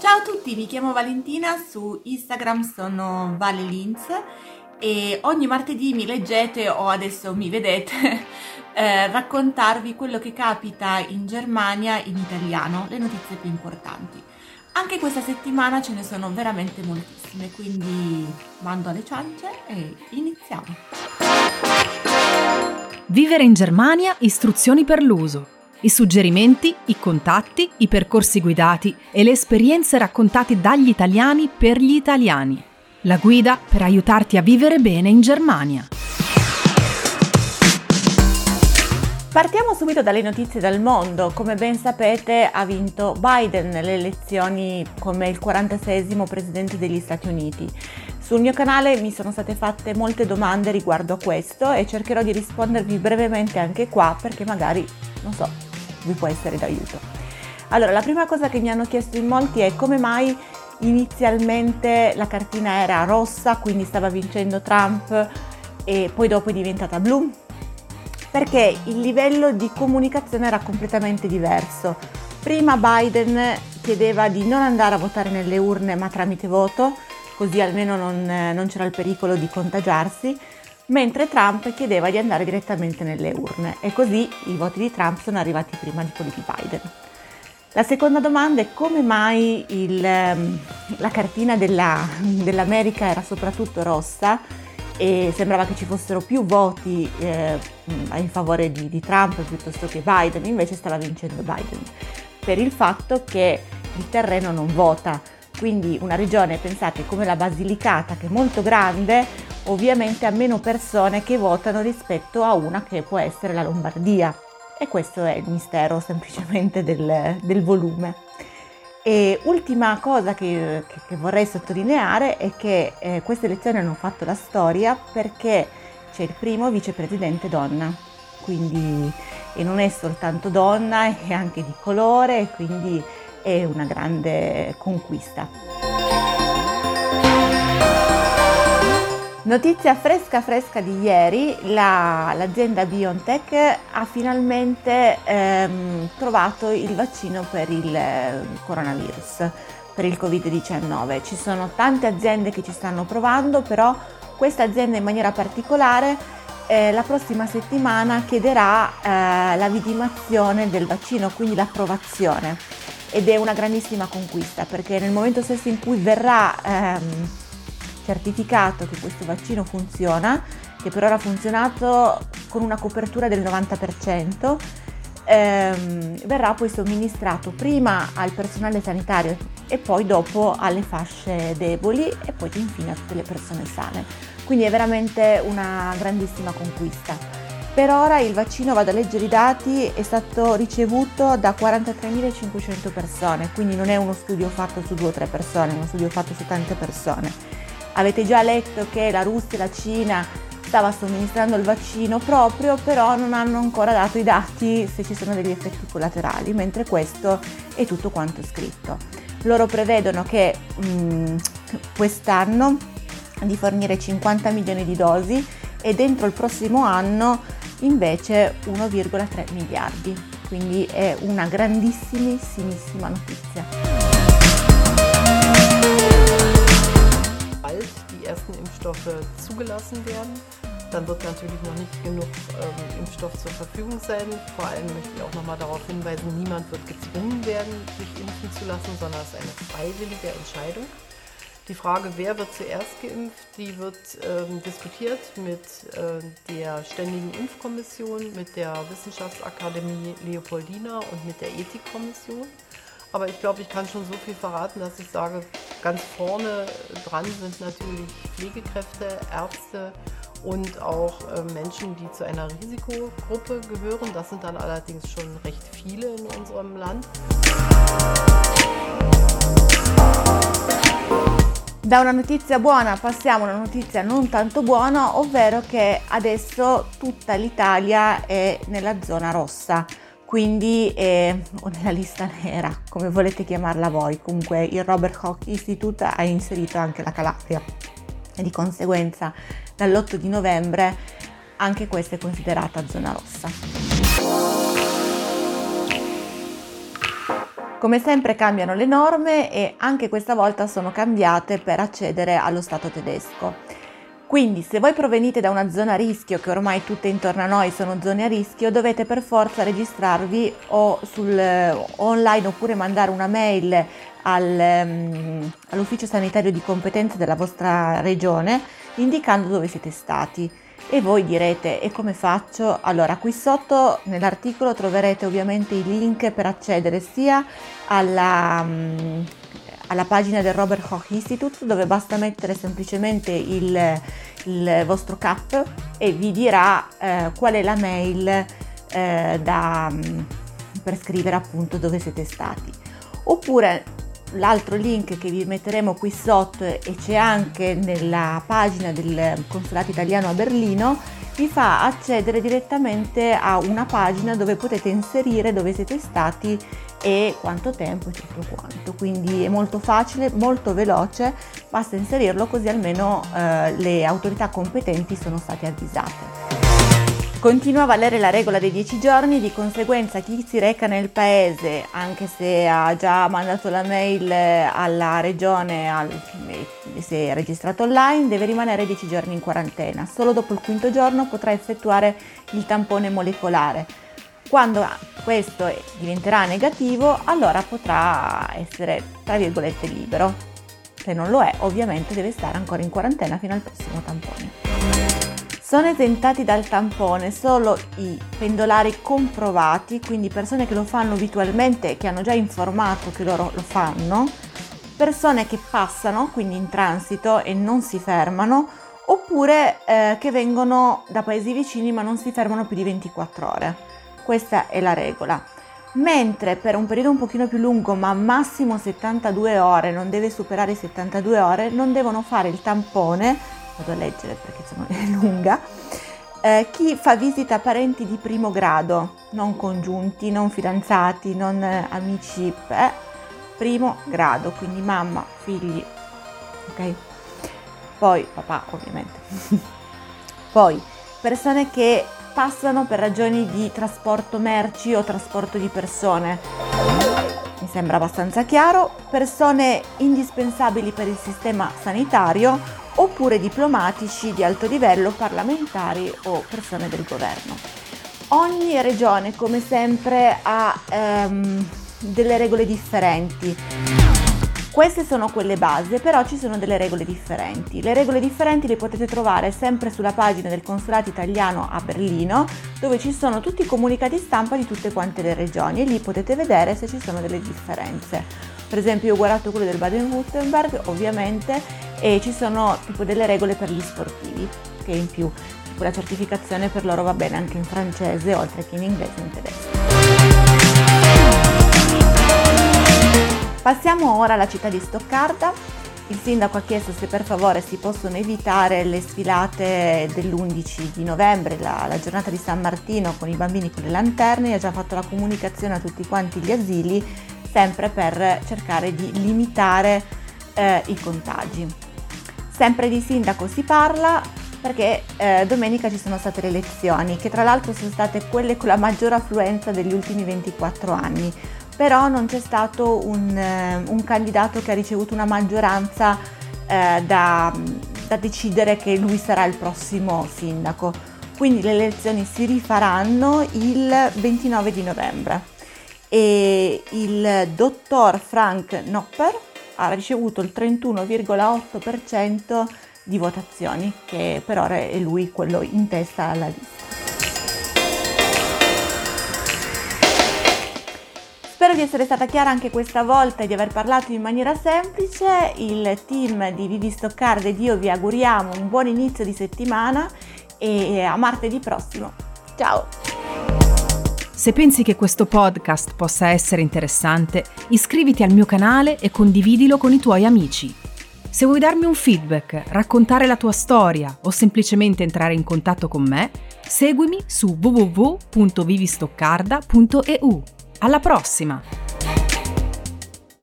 Ciao a tutti, mi chiamo Valentina, su Instagram sono Vale Linz e ogni martedì mi leggete o adesso mi vedete eh, raccontarvi quello che capita in Germania in italiano, le notizie più importanti. Anche questa settimana ce ne sono veramente moltissime, quindi mando alle ciance e iniziamo. Vivere in Germania, istruzioni per l'uso. I suggerimenti, i contatti, i percorsi guidati e le esperienze raccontate dagli italiani per gli italiani. La guida per aiutarti a vivere bene in Germania. Partiamo subito dalle notizie dal mondo. Come ben sapete ha vinto Biden nelle elezioni come il 46 presidente degli Stati Uniti. Sul mio canale mi sono state fatte molte domande riguardo a questo e cercherò di rispondervi brevemente anche qua perché magari, non so, vi può essere d'aiuto. Allora, la prima cosa che mi hanno chiesto in molti è come mai inizialmente la cartina era rossa, quindi stava vincendo Trump e poi dopo è diventata blu? Perché il livello di comunicazione era completamente diverso. Prima Biden chiedeva di non andare a votare nelle urne ma tramite voto, così almeno non, non c'era il pericolo di contagiarsi mentre Trump chiedeva di andare direttamente nelle urne e così i voti di Trump sono arrivati prima di quelli di Biden. La seconda domanda è come mai il, ehm, la cartina della, dell'America era soprattutto rossa e sembrava che ci fossero più voti eh, in favore di, di Trump piuttosto che Biden, invece stava vincendo Biden, per il fatto che il terreno non vota. Quindi una regione, pensate, come la Basilicata, che è molto grande, ovviamente ha meno persone che votano rispetto a una che può essere la Lombardia. E questo è il mistero semplicemente del, del volume. E ultima cosa che, che, che, vorrei sottolineare è che eh, queste elezioni hanno fatto la storia perché c'è il primo vicepresidente donna, quindi e non è soltanto donna, è anche di colore, quindi è una grande conquista. Notizia fresca fresca di ieri, la, l'azienda BioNTech ha finalmente ehm, trovato il vaccino per il eh, coronavirus, per il Covid-19. Ci sono tante aziende che ci stanno provando, però questa azienda in maniera particolare eh, la prossima settimana chiederà eh, la vidimazione del vaccino, quindi l'approvazione. Ed è una grandissima conquista perché nel momento stesso in cui verrà... Ehm, certificato che questo vaccino funziona, che per ora ha funzionato con una copertura del 90%, ehm, verrà poi somministrato prima al personale sanitario e poi dopo alle fasce deboli e poi infine a tutte le persone sane. Quindi è veramente una grandissima conquista. Per ora il vaccino, vado a leggere i dati, è stato ricevuto da 43.500 persone, quindi non è uno studio fatto su due o tre persone, è uno studio fatto su tante persone. Avete già letto che la Russia e la Cina stava somministrando il vaccino proprio, però non hanno ancora dato i dati se ci sono degli effetti collaterali, mentre questo è tutto quanto scritto. Loro prevedono che mh, mm, quest'anno di fornire 50 milioni di dosi e dentro il prossimo anno invece 1,3 miliardi. Quindi è una grandissimissima notizia. Impfstoffe zugelassen werden. Dann wird natürlich noch nicht genug ähm, Impfstoff zur Verfügung sein. Vor allem möchte ich auch noch mal darauf hinweisen, niemand wird gezwungen werden, sich impfen zu lassen, sondern es ist eine freiwillige Entscheidung. Die Frage, wer wird zuerst geimpft, die wird ähm, diskutiert mit äh, der Ständigen Impfkommission, mit der Wissenschaftsakademie Leopoldina und mit der Ethikkommission. Aber ich glaube, ich kann schon so viel verraten, dass ich sage, ganz vorne dran sind natürlich Pflegekräfte, Ärzte und auch äh, Menschen, die zu einer Risikogruppe gehören. Das sind dann allerdings schon recht viele in unserem Land. Da una notizia buona passiamo a una notizia non tanto buona, ovvero che adesso tutta l'Italia è nella zona rossa quindi eh, o nella lista nera, come volete chiamarla voi. Comunque il Robert Koch Institute ha inserito anche la Calabria e di conseguenza dall'8 di novembre anche questa è considerata zona rossa. Come sempre cambiano le norme e anche questa volta sono cambiate per accedere allo Stato tedesco. Quindi se voi provenite da una zona a rischio, che ormai tutte intorno a noi sono zone a rischio, dovete per forza registrarvi o sul, online oppure mandare una mail al, um, all'ufficio sanitario di competenza della vostra regione indicando dove siete stati. E voi direte, e come faccio? Allora, qui sotto nell'articolo troverete ovviamente i link per accedere sia alla, um, alla pagina del Robert Koch Institute dove basta mettere semplicemente il, il vostro CAP e vi dirà eh, qual è la mail eh, da, um, per scrivere appunto dove siete stati. Oppure l'altro link che vi metteremo qui sotto e c'è anche nella pagina del consolato italiano a Berlino vi fa accedere direttamente a una pagina dove potete inserire dove siete stati e quanto tempo e tutto quanto quindi è molto facile molto veloce basta inserirlo così almeno eh, le autorità competenti sono state avvisate Continua a valere la regola dei 10 giorni, di conseguenza chi si reca nel paese, anche se ha già mandato la mail alla regione al, e si è registrato online, deve rimanere 10 giorni in quarantena. Solo dopo il quinto giorno potrà effettuare il tampone molecolare. Quando questo diventerà negativo, allora potrà essere, tra virgolette, libero. Se non lo è, ovviamente deve stare ancora in quarantena fino al prossimo tampone. Sono esentati dal tampone solo i pendolari comprovati, quindi persone che lo fanno abitualmente e che hanno già informato che loro lo fanno, persone che passano, quindi in transito e non si fermano, oppure eh, che vengono da paesi vicini ma non si fermano più di 24 ore. Questa è la regola. Mentre per un periodo un pochino più lungo, ma massimo 72 ore, non deve superare i 72 ore, non devono fare il tampone vado a leggere perché sono, è lunga, eh, chi fa visita a parenti di primo grado, non congiunti, non fidanzati, non eh, amici, eh, primo grado, quindi mamma, figli, ok? Poi papà ovviamente. Poi persone che passano per ragioni di trasporto merci o trasporto di persone. Mi sembra abbastanza chiaro. Persone indispensabili per il sistema sanitario oppure diplomatici di alto livello, parlamentari o persone del governo. Ogni regione, come sempre, ha ehm, delle regole differenti. Queste sono quelle base, però ci sono delle regole differenti. Le regole differenti le potete trovare sempre sulla pagina del Consolato italiano a Berlino, dove ci sono tutti i comunicati stampa di tutte quante le regioni e lì potete vedere se ci sono delle differenze. Per esempio io ho guardato quello del Baden-Württemberg, ovviamente, e ci sono tipo delle regole per gli sportivi, che in più, la certificazione per loro va bene anche in francese, oltre che in inglese e in tedesco. Passiamo ora alla città di Stoccarda. Il sindaco ha chiesto se per favore si possono evitare le sfilate dell'11 di novembre, la, la, giornata di San Martino con i bambini con le lanterne, e ha già fatto la comunicazione a tutti quanti gli asili sempre per cercare di limitare eh, i contagi. Sempre di sindaco si parla perché eh, domenica ci sono state le elezioni, che tra l'altro sono state quelle con la maggiore affluenza degli ultimi 24 anni, però non c'è stato un, eh, un candidato che ha ricevuto una maggioranza eh, da, da decidere che lui sarà il prossimo sindaco. Quindi le elezioni si rifaranno il 29 di novembre e il dottor Frank Nopper ha ricevuto il 31,8% di votazioni, che per ora è lui quello in testa alla lista. Spero di essere stata chiara anche questa volta e di aver parlato in maniera semplice. Il team di Vivi Stoccarda ed io vi auguriamo un buon inizio di settimana e a martedì prossimo. Ciao! Se pensi che questo podcast possa essere interessante, iscriviti al mio canale e condividilo con i tuoi amici. Se vuoi darmi un feedback, raccontare la tua storia o semplicemente entrare in contatto con me, seguimi su www.vivistoccarda.eu. Alla prossima!